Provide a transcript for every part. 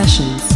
Sessions.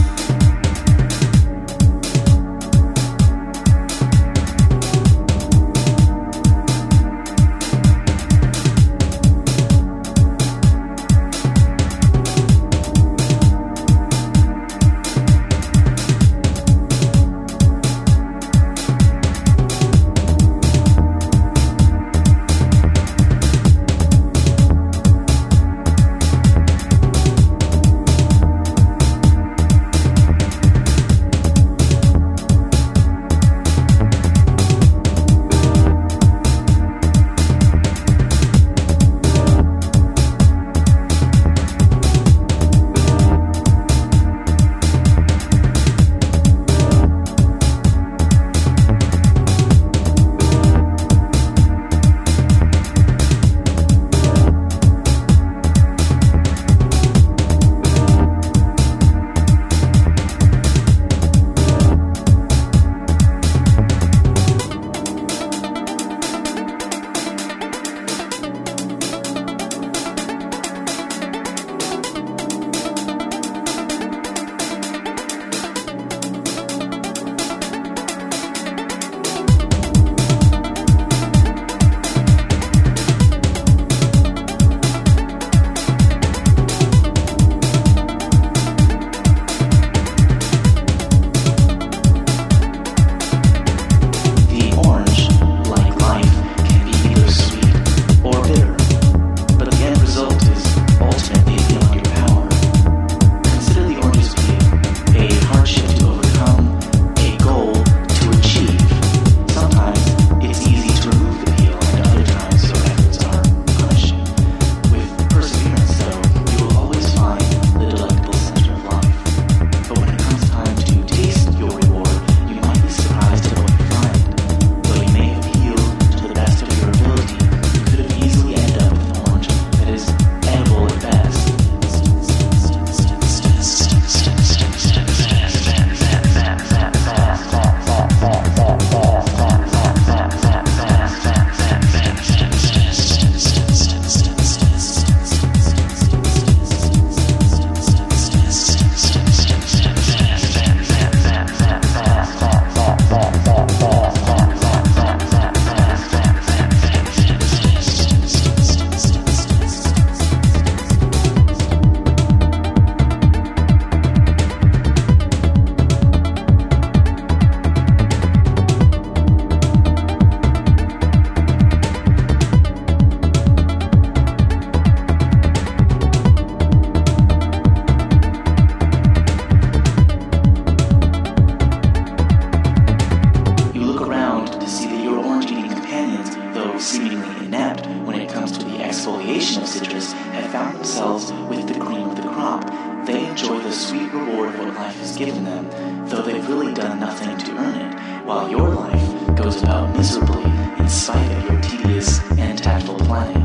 given them, though they've really done nothing to earn it, while your life goes about miserably in spite of your tedious and tactful planning.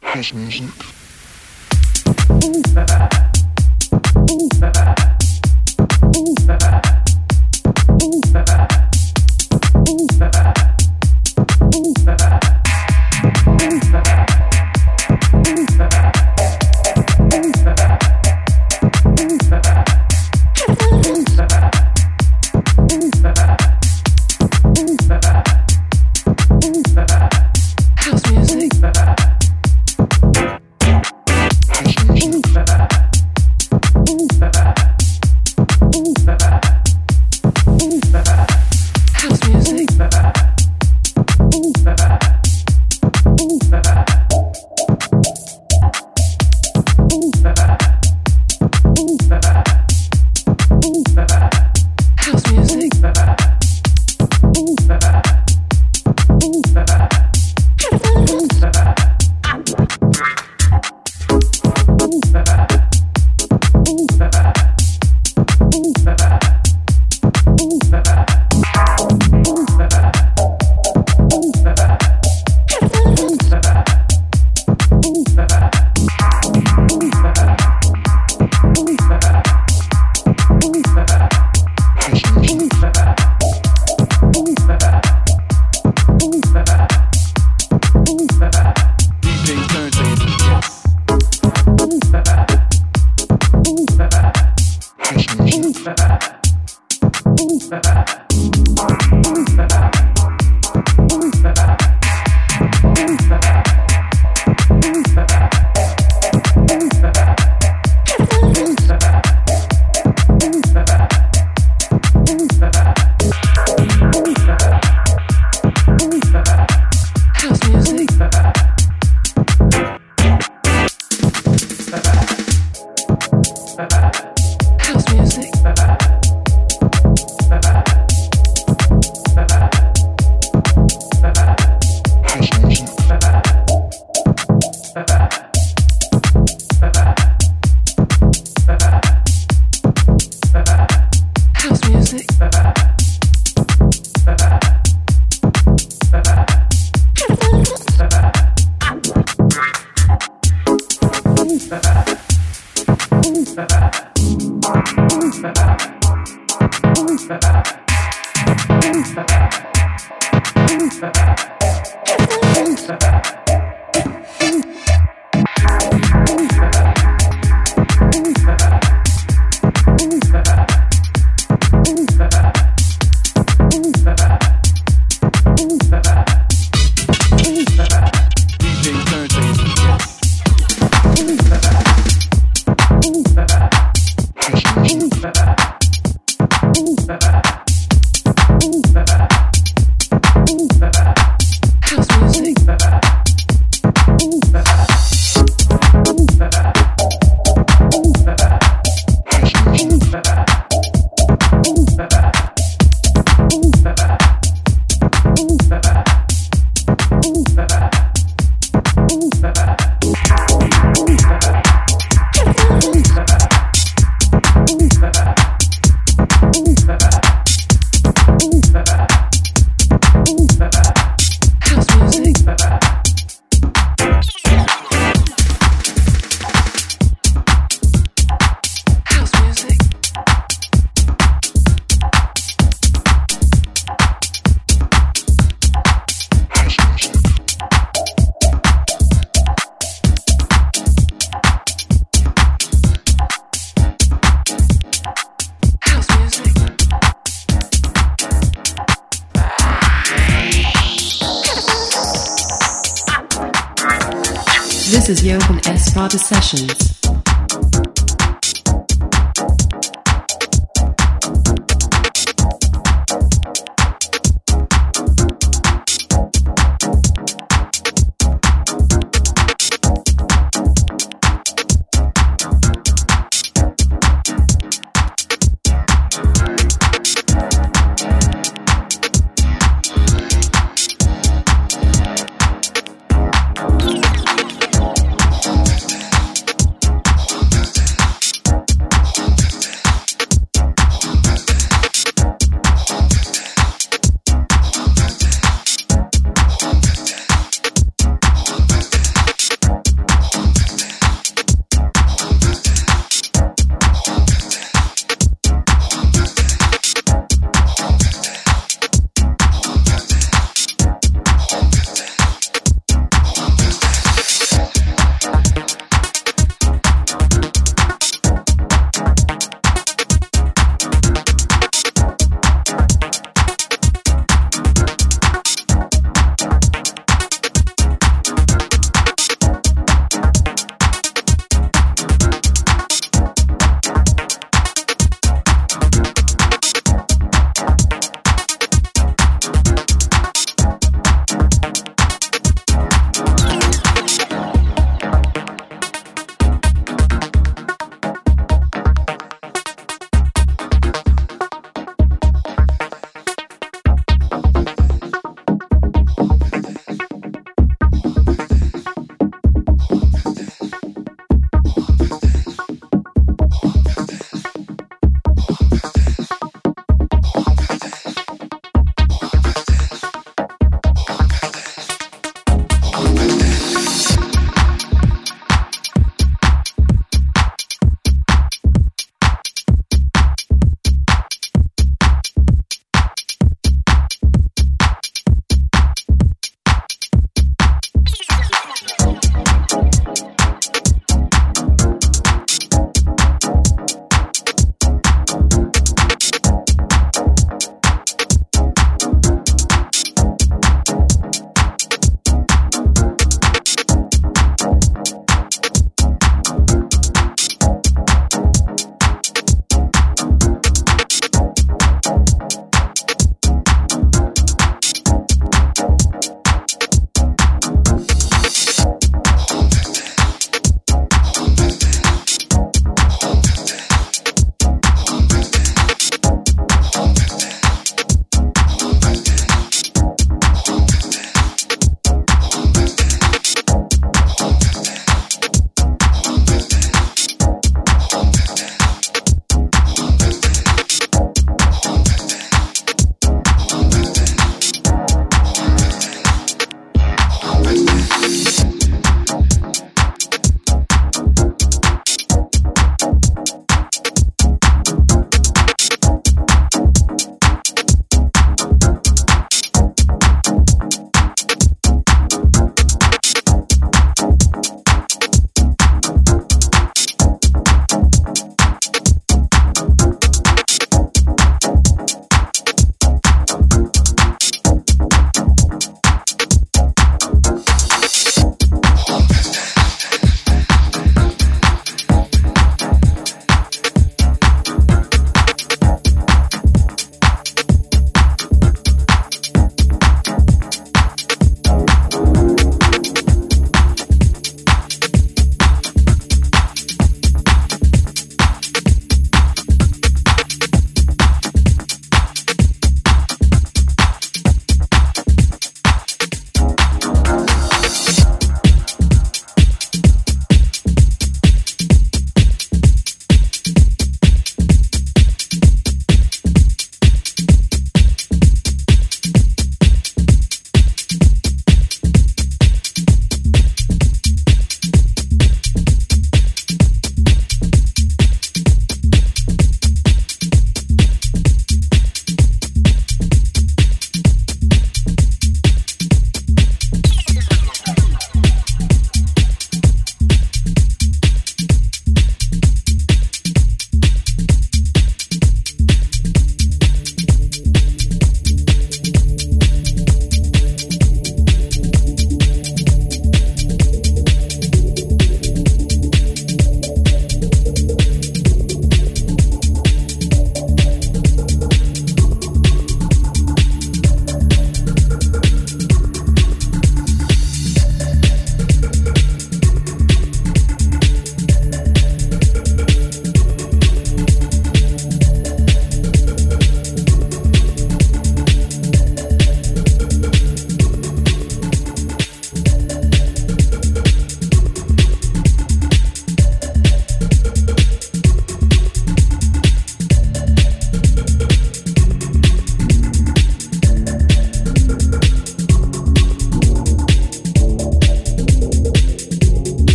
House music.